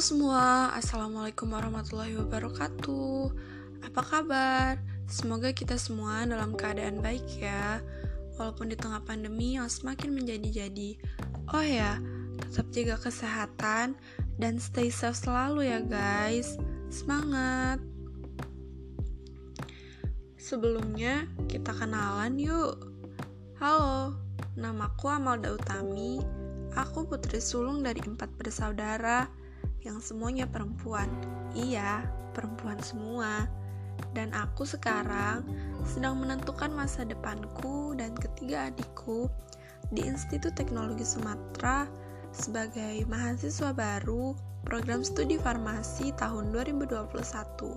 Semua, Assalamualaikum warahmatullahi wabarakatuh. Apa kabar? Semoga kita semua dalam keadaan baik ya. Walaupun di tengah pandemi yang semakin menjadi-jadi Oh ya, tetap jaga kesehatan dan stay safe selalu ya guys. Semangat! Sebelumnya, kita kenalan yuk. Halo, namaku Amalda Utami Aku putri sulung dari empat bersaudara yang semuanya perempuan. Iya, perempuan semua. Dan aku sekarang sedang menentukan masa depanku dan ketiga adikku di Institut Teknologi Sumatera sebagai mahasiswa baru program studi farmasi tahun 2021.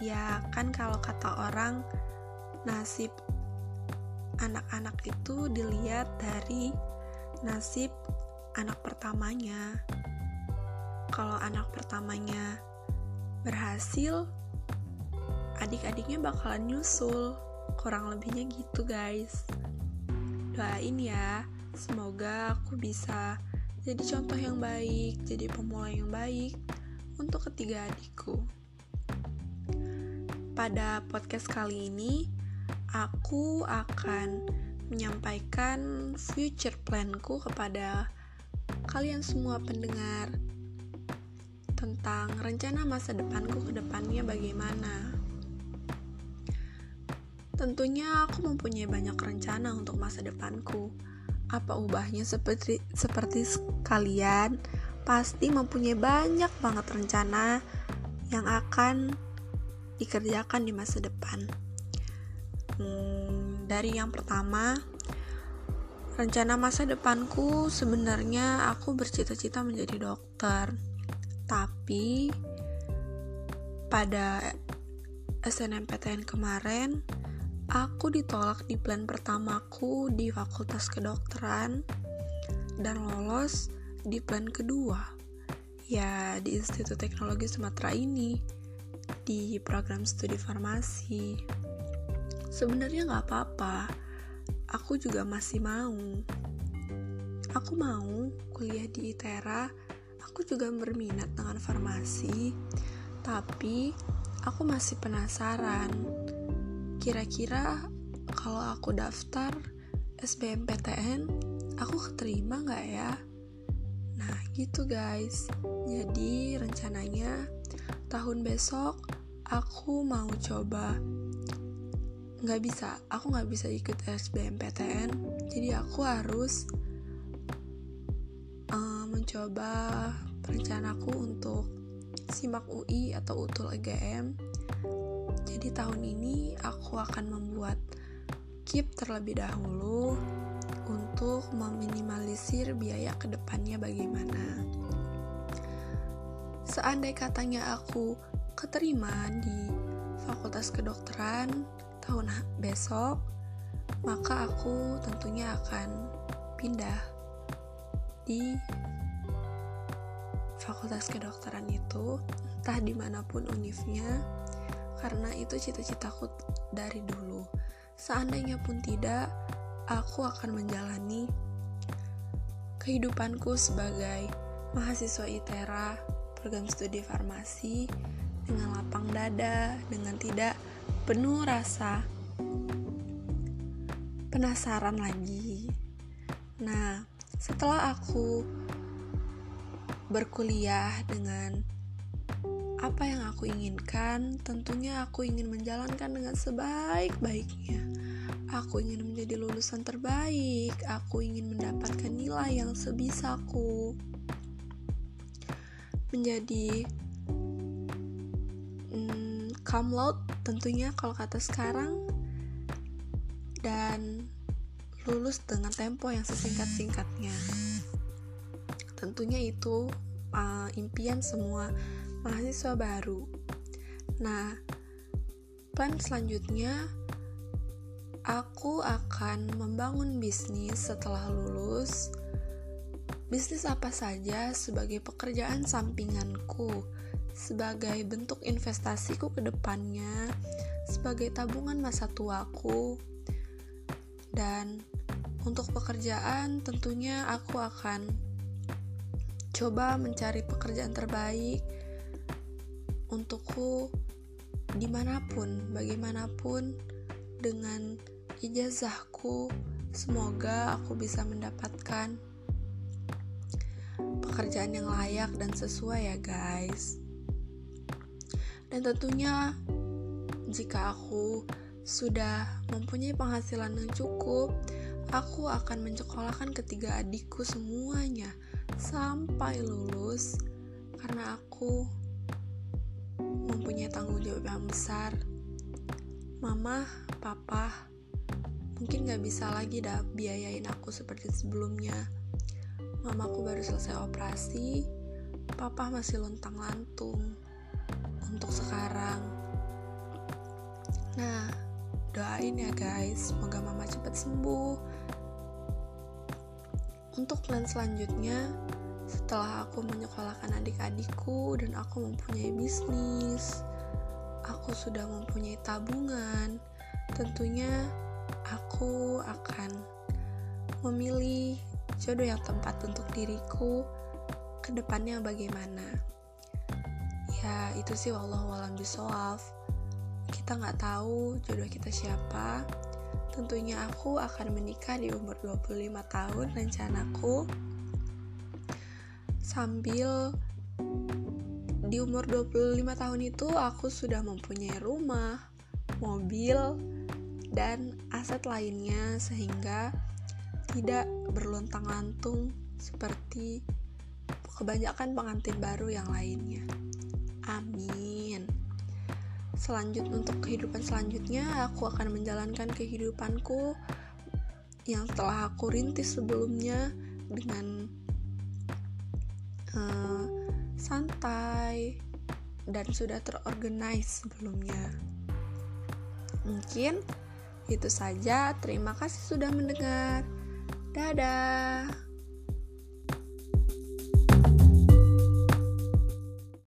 Ya, kan kalau kata orang nasib anak-anak itu dilihat dari nasib anak pertamanya kalau anak pertamanya berhasil, adik-adiknya bakalan nyusul. Kurang lebihnya gitu, guys. Doain ya, semoga aku bisa jadi contoh yang baik, jadi pemula yang baik untuk ketiga adikku. Pada podcast kali ini, aku akan menyampaikan future planku kepada kalian semua pendengar tentang rencana masa depanku ke depannya bagaimana. Tentunya aku mempunyai banyak rencana untuk masa depanku. Apa ubahnya seperti seperti kalian pasti mempunyai banyak banget rencana yang akan dikerjakan di masa depan. Hmm, dari yang pertama, rencana masa depanku sebenarnya aku bercita-cita menjadi dokter tapi pada SNMPTN kemarin aku ditolak di plan pertamaku di Fakultas Kedokteran dan lolos di plan kedua ya di Institut Teknologi Sumatera ini di program studi farmasi. Sebenarnya nggak apa-apa aku juga masih mau. Aku mau kuliah di ITERA aku juga berminat dengan farmasi, tapi aku masih penasaran. Kira-kira kalau aku daftar SBMPTN, aku keterima nggak ya? Nah gitu guys, jadi rencananya tahun besok aku mau coba nggak bisa, aku nggak bisa ikut SBMPTN, jadi aku harus uh, mencoba rencanaku untuk simak UI atau utul EGM. Jadi tahun ini aku akan membuat keep terlebih dahulu untuk meminimalisir biaya ke depannya bagaimana. Seandai katanya aku keterima di Fakultas Kedokteran tahun besok, maka aku tentunya akan pindah di fakultas kedokteran itu entah di mana pun univnya karena itu cita-citaku dari dulu. Seandainya pun tidak aku akan menjalani kehidupanku sebagai mahasiswa ITERA program studi farmasi dengan lapang dada dengan tidak penuh rasa penasaran lagi. Nah setelah aku berkuliah dengan apa yang aku inginkan, tentunya aku ingin menjalankan dengan sebaik-baiknya. Aku ingin menjadi lulusan terbaik, aku ingin mendapatkan nilai yang sebisaku. Menjadi hmm, cum laude tentunya kalau kata sekarang dan lulus dengan tempo yang sesingkat-singkatnya. Tentunya itu uh, impian semua mahasiswa baru. Nah, plan selanjutnya aku akan membangun bisnis setelah lulus. Bisnis apa saja sebagai pekerjaan sampinganku, sebagai bentuk investasiku ke depannya, sebagai tabungan masa tuaku, dan untuk pekerjaan tentunya aku akan coba mencari pekerjaan terbaik untukku di mana pun, bagaimanapun dengan ijazahku. Semoga aku bisa mendapatkan pekerjaan yang layak dan sesuai ya guys. Dan tentunya jika aku sudah mempunyai penghasilan yang cukup aku akan menyekolahkan ketiga adikku semuanya sampai lulus karena aku mempunyai tanggung jawab yang besar. Mama, papa mungkin gak bisa lagi dah biayain aku seperti sebelumnya. Mamaku baru selesai operasi papa masih lontang lantung untuk sekarang. Nah doain ya guys. Semoga mama cepat sembuh. Untuk plan selanjutnya setelah aku menyekolahkan adik-adikku dan aku mempunyai bisnis aku sudah mempunyai tabungan tentunya aku akan memilih jodoh yang tepat untuk diriku. Ke depannya bagaimana? Ya itu sih wallahualam bisawaf kita nggak tahu jodoh kita siapa tentunya aku akan menikah di umur 25 tahun rencanaku sambil di umur 25 tahun itu aku sudah mempunyai rumah, mobil, dan aset lainnya sehingga tidak berlontang-lantung seperti kebanyakan pengantin baru yang lainnya. Amin. Selanjut untuk kehidupan selanjutnya, aku akan menjalankan kehidupanku yang telah aku rintis sebelumnya dengan uh, santai dan sudah terorganize sebelumnya. Mungkin itu saja. Terima kasih sudah mendengar. Dadah.